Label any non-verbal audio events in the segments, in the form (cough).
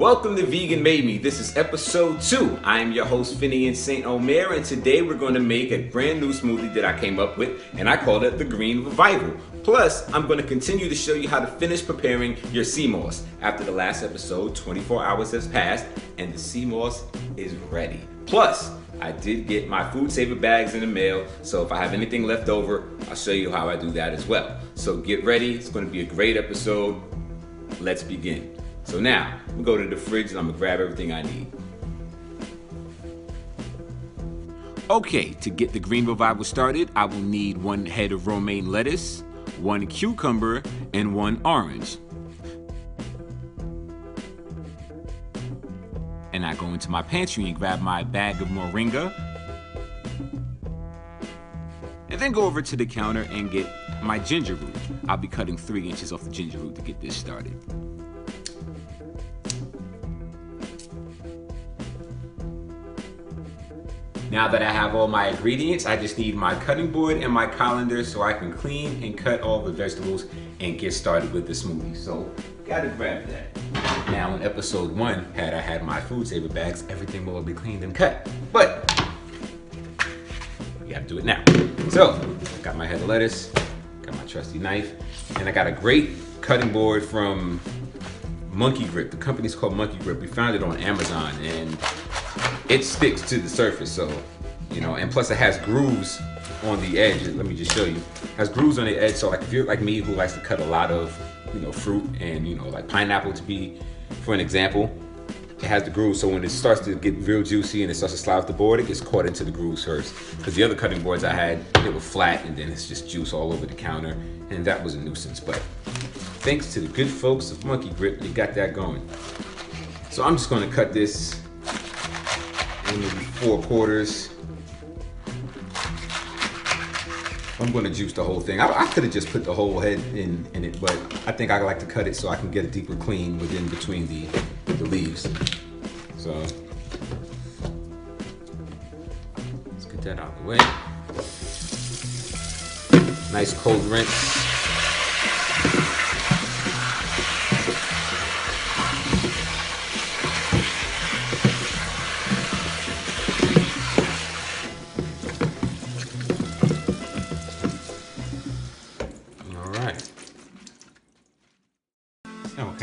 Welcome to Vegan Made Me. This is episode two. I am your host, Finian St. Omer, and today we're going to make a brand new smoothie that I came up with, and I called it the Green Revival. Plus, I'm going to continue to show you how to finish preparing your sea moss. After the last episode, 24 hours has passed, and the sea moss is ready. Plus, I did get my food saver bags in the mail, so if I have anything left over, I'll show you how I do that as well. So get ready, it's going to be a great episode. Let's begin. So now, we go to the fridge and I'm gonna grab everything I need. Okay, to get the green revival started, I will need one head of romaine lettuce, one cucumber, and one orange. And I go into my pantry and grab my bag of moringa. And then go over to the counter and get my ginger root. I'll be cutting three inches off the ginger root to get this started. Now that I have all my ingredients, I just need my cutting board and my colander so I can clean and cut all the vegetables and get started with the smoothie. So, gotta grab that. Now in episode one, had I had my food saver bags, everything will be cleaned and cut. But, we gotta do it now. So, got my head of lettuce, got my trusty knife, and I got a great cutting board from Monkey Grip. The company's called Monkey Grip. We found it on Amazon and it sticks to the surface. So, you know, and plus it has grooves on the edge. Let me just show you. It has grooves on the edge. So like if you're like me who likes to cut a lot of, you know, fruit and, you know, like pineapple to be, for an example, it has the grooves. So when it starts to get real juicy and it starts to slide off the board, it gets caught into the grooves first. Because the other cutting boards I had, they were flat and then it's just juice all over the counter. And that was a nuisance. But thanks to the good folks of Monkey Grip, they got that going. So I'm just gonna cut this four quarters. I'm gonna juice the whole thing. I, I could have just put the whole head in, in it, but I think I like to cut it so I can get a deeper clean within between the, the leaves. So let's get that out of the way. Nice cold rinse.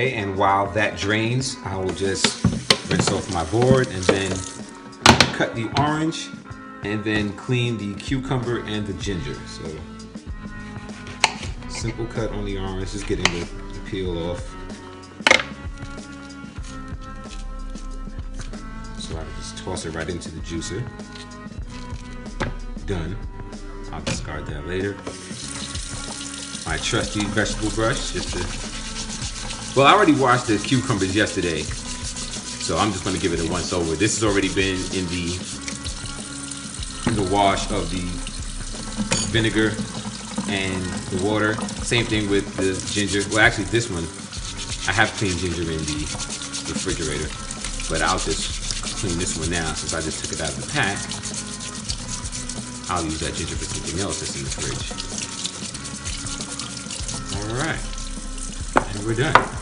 Okay, and while that drains, I will just rinse off my board and then cut the orange and then clean the cucumber and the ginger. So simple cut on the orange, just getting the, the peel off. So I just toss it right into the juicer. Done. I'll discard that later. My trusty vegetable brush, just to well, I already washed the cucumbers yesterday, so I'm just gonna give it a once over. This has already been in the in the wash of the vinegar and the water. Same thing with the ginger. Well, actually, this one I have clean ginger in the refrigerator, but I'll just clean this one now since I just took it out of the pack. I'll use that ginger for something else that's in the fridge. All right, and we're done.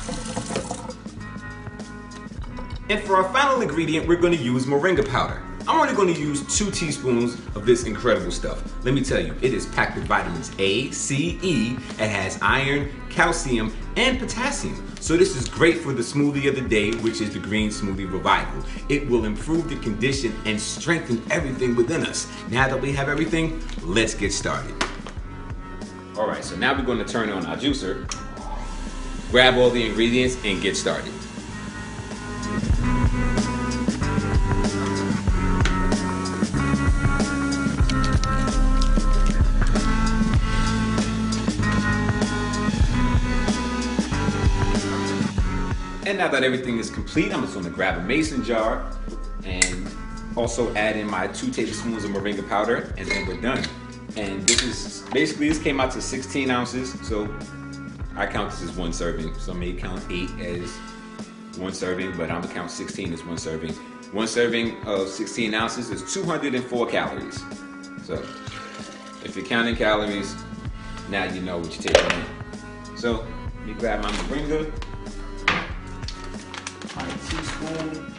And for our final ingredient, we're gonna use moringa powder. I'm only gonna use two teaspoons of this incredible stuff. Let me tell you, it is packed with vitamins A, C, E, it has iron, calcium, and potassium. So this is great for the smoothie of the day, which is the Green Smoothie Revival. It will improve the condition and strengthen everything within us. Now that we have everything, let's get started. All right, so now we're gonna turn on our juicer, grab all the ingredients, and get started. And now that everything is complete, I'm just gonna grab a mason jar and also add in my two tablespoons of moringa powder and then we're done. And this is, basically this came out to 16 ounces, so I count this as one serving. Some may count eight as one serving, but I'm gonna count 16 as one serving. One serving of 16 ounces is 204 calories. So if you're counting calories, now you know what you're taking in. So let me grab my moringa, one,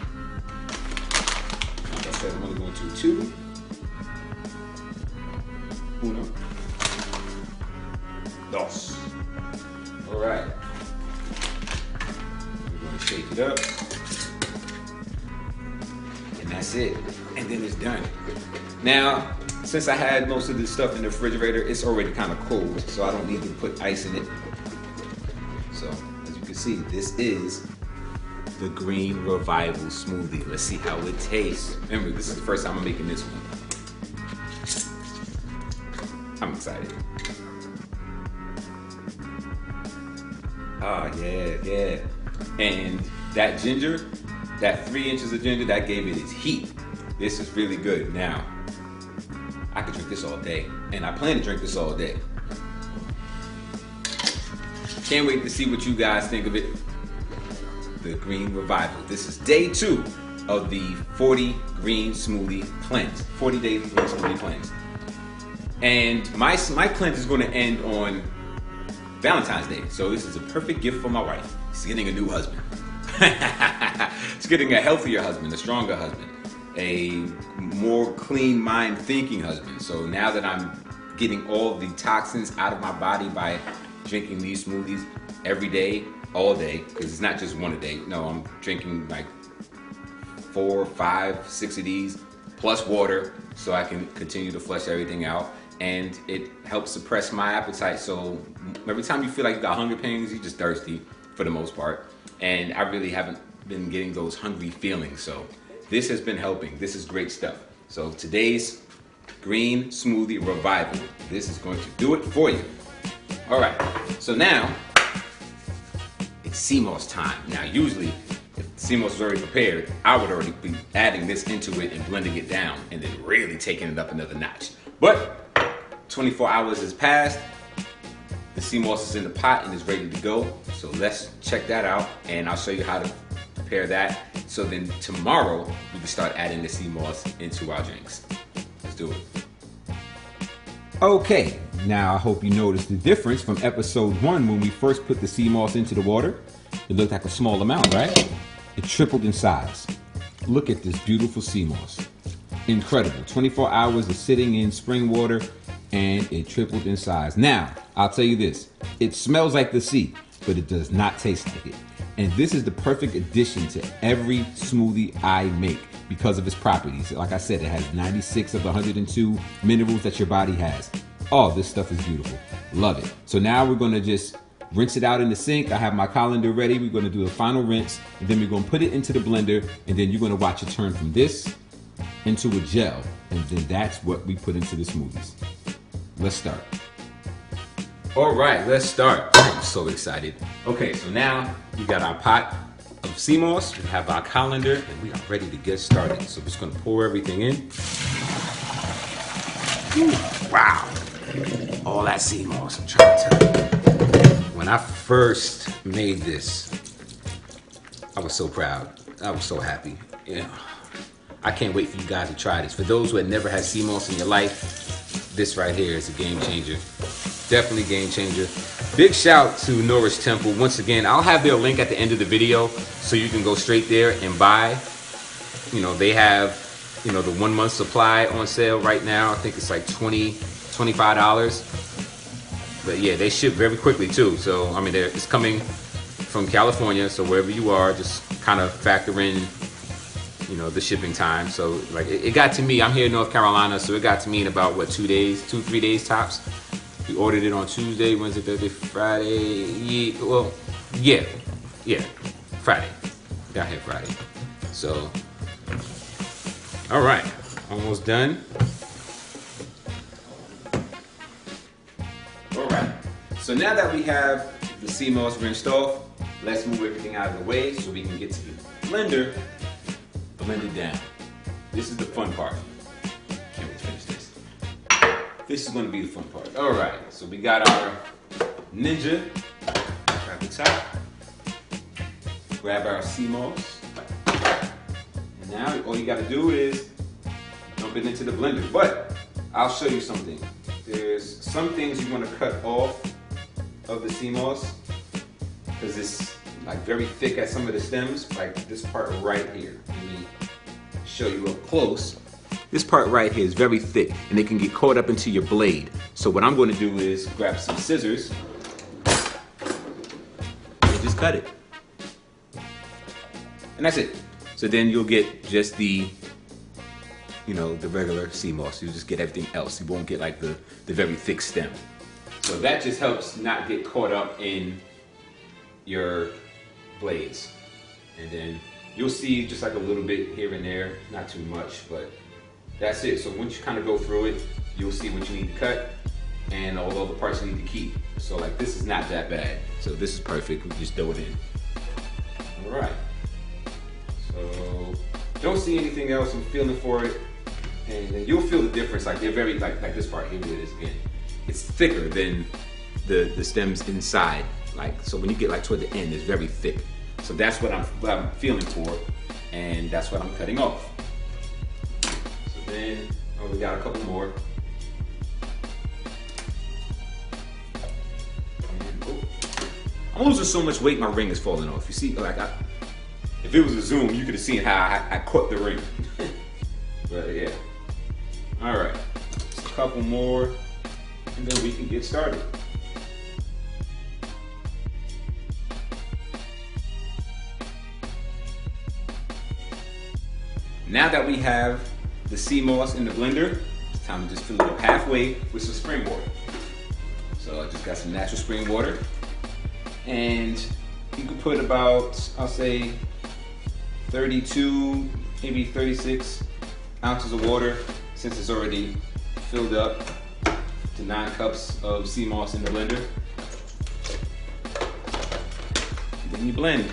like I said, I'm only going to two. Uno. Dos. All right. We're going to shake it up. And that's it. And then it's done. Now, since I had most of this stuff in the refrigerator, it's already kind of cold, so I don't need to put ice in it. So, as you can see, this is the Green Revival Smoothie. Let's see how it tastes. Remember, this is the first time I'm making this one. I'm excited. Oh, yeah, yeah. And that ginger, that three inches of ginger, that gave it its heat. This is really good. Now, I could drink this all day, and I plan to drink this all day. Can't wait to see what you guys think of it. The Green Revival. This is day two of the 40 Green Smoothie Cleanse. 40 Day Green Smoothie Cleanse. And my, my cleanse is going to end on Valentine's Day. So this is a perfect gift for my wife. She's getting a new husband. (laughs) She's getting a healthier husband, a stronger husband, a more clean mind thinking husband. So now that I'm getting all the toxins out of my body by drinking these smoothies every day, all day, because it's not just one a day. No, I'm drinking like four, five, six of these, plus water, so I can continue to flush everything out. And it helps suppress my appetite. So every time you feel like you got hunger pains, you're just thirsty for the most part. And I really haven't been getting those hungry feelings. So this has been helping. This is great stuff. So today's green smoothie revival. This is going to do it for you. All right. So now sea moss time. Now, usually, if sea moss was already prepared, I would already be adding this into it and blending it down and then really taking it up another notch. But 24 hours has passed. The sea moss is in the pot and is ready to go. So let's check that out and I'll show you how to prepare that. So then tomorrow we can start adding the sea moss into our drinks. Let's do it. Okay, now I hope you noticed the difference from episode one when we first put the sea moss into the water. It looked like a small amount, right? It tripled in size. Look at this beautiful sea moss. Incredible. 24 hours of sitting in spring water and it tripled in size. Now, I'll tell you this it smells like the sea, but it does not taste like it. And this is the perfect addition to every smoothie I make because of its properties. Like I said, it has 96 of the 102 minerals that your body has. Oh, this stuff is beautiful. Love it. So now we're gonna just rinse it out in the sink. I have my colander ready. We're gonna do a final rinse, and then we're gonna put it into the blender, and then you're gonna watch it turn from this into a gel, and then that's what we put into the smoothies. Let's start. All right, let's start. (clears throat) I'm so excited. Okay, so now we got our pot of sea moss. we have our colander, and we are ready to get started. So we're just gonna pour everything in. Whew, wow, all that sea moss, I'm trying to tell you. When I first made this, I was so proud. I was so happy. I can't wait for you guys to try this. For those who had never had sea moss in your life, this right here is a game changer. Definitely game changer. Big shout to Norris Temple. Once again, I'll have their link at the end of the video so you can go straight there and buy. You know, they have, you know, the one month supply on sale right now. I think it's like 20 $25. But yeah, they ship very quickly too. So, I mean, it's coming from California. So wherever you are, just kind of factor in you know the shipping time so like it, it, got to me i'm here in north carolina so it got to me in about what two days two three days tops we ordered it on tuesday wednesday thursday friday yeah, well yeah yeah friday got here friday so all right almost done so now that we have the sea moss rinsed off let's move everything out of the way so we can get to the blender blend it down. This is the fun part. Can't wait to finish this. This is gonna be the fun part. All right, so we got our Ninja. Grab the top. Grab our sea moss. And now all you gotta do is dump it into the blender. But I'll show you something. There's some things you wanna cut off of the sea moss because it's like very thick at some of the stems, like this part right here Let me show you up close this part right here is very thick and it can get caught up into your blade. So what I'm going to do is grab some scissors and just cut it. And that's it. So then you'll get just the, you know, the regular sea moss. You'll just get everything else. You won't get like the, the very thick stem. So that just helps not get caught up in your blades. And then you'll see just like a little bit here and there, not too much, but that's it. So once you kind of go through it, you'll see what you need to cut and all the parts you need to keep. So like this is not that bad. So this is perfect. We just throw it in. All right. So don't see anything else. I'm feeling for it, and then you'll feel the difference. Like they're very like like this part here. It is again. It's thicker than the the stems inside. Like so when you get like toward the end, it's very thick. So that's what I'm what I'm feeling for, and that's what I'm cutting off. So then oh, we got a couple more. Oh, I'm losing so much weight, my ring is falling off. You see, like I if it was a zoom, you could have seen how I, I the ring. (laughs) but yeah. All right, a couple more, and then we can get started. Now that we have the sea moss in the blender, it's time to just fill it up halfway with some spring water. So I just got some natural spring water. And you could put about, I'll say 32, maybe 36 ounces of water since it's already filled up to nine cups of sea moss in the blender. then you blend.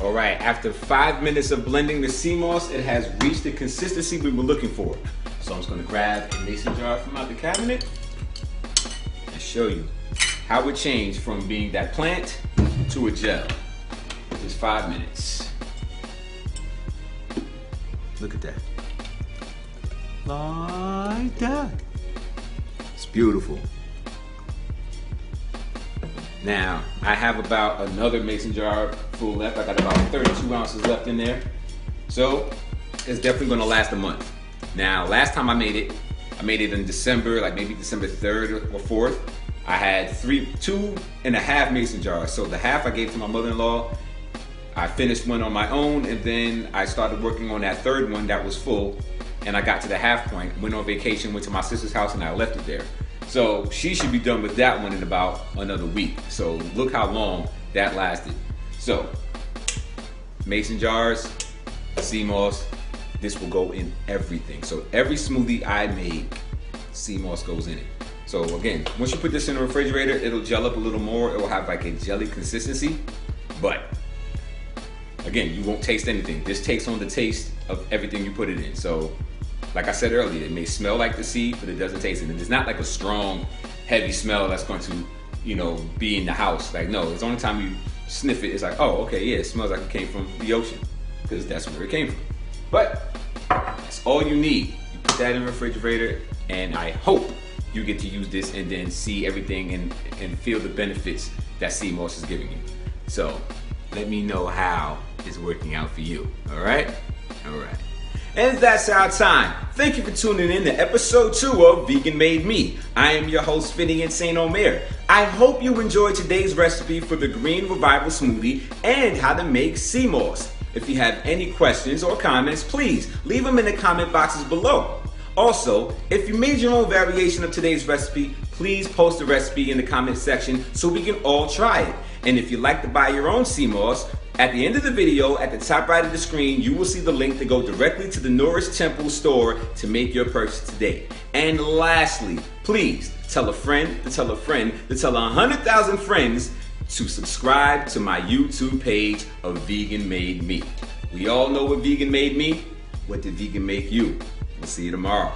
All right, after five minutes of blending the sea moss, it has reached the consistency we were looking for. So I'm just gonna grab a mason jar from out the cabinet and show you how it changed from being that plant to a gel. Just five minutes. Look at that. Like that. It's beautiful. Now, I have about another mason jar full left. I got about 32 ounces left in there. So, it's definitely gonna last a month. Now, last time I made it, I made it in December, like maybe December 3rd or 4th. I had three, two and a half mason jars. So the half I gave to my mother-in-law. I finished one on my own, and then I started working on that third one that was full. And I got to the half point, went on vacation, went to my sister's house, and I left it there. So she should be done with that one in about another week. So look how long that lasted. So mason jars, sea moss, this will go in everything. So every smoothie I make, sea moss goes in it. So again, once you put this in the refrigerator, it'll gel up a little more. It will have like a jelly consistency, but again, you won't taste anything. This takes on the taste of everything you put it in. So like I said earlier, it may smell like the seed, but it doesn't taste it. And it's not like a strong, heavy smell that's going to, you know, be in the house. Like, no, it's the only time you sniff it, it's like, oh, okay, yeah, it smells like it came from the ocean because that's where it came from. But that's all you need. You put that in the refrigerator, and I hope you get to use this and then see everything and, and feel the benefits that sea moss is giving you. So let me know how it's working out for you. All right? All right. And that's our time. Thank you for tuning in to episode two of Vegan Made Me. I am your host, Finian St. Omer. I hope you enjoyed today's recipe for the Green Revival Smoothie and how to make sea moss. If you have any questions or comments, please leave them in the comment boxes below. Also, if you made your own variation of today's recipe, please post the recipe in the comment section so we can all try it. And if you'd like to buy your own sea moss, at the end of the video, at the top right of the screen, you will see the link to go directly to the Norris Temple store to make your purchase today. And lastly, please tell a friend to tell a friend to tell 100,000 friends to subscribe to my YouTube page of Vegan Made Me. We all know what Vegan made me. What did Vegan make you? We'll see you tomorrow.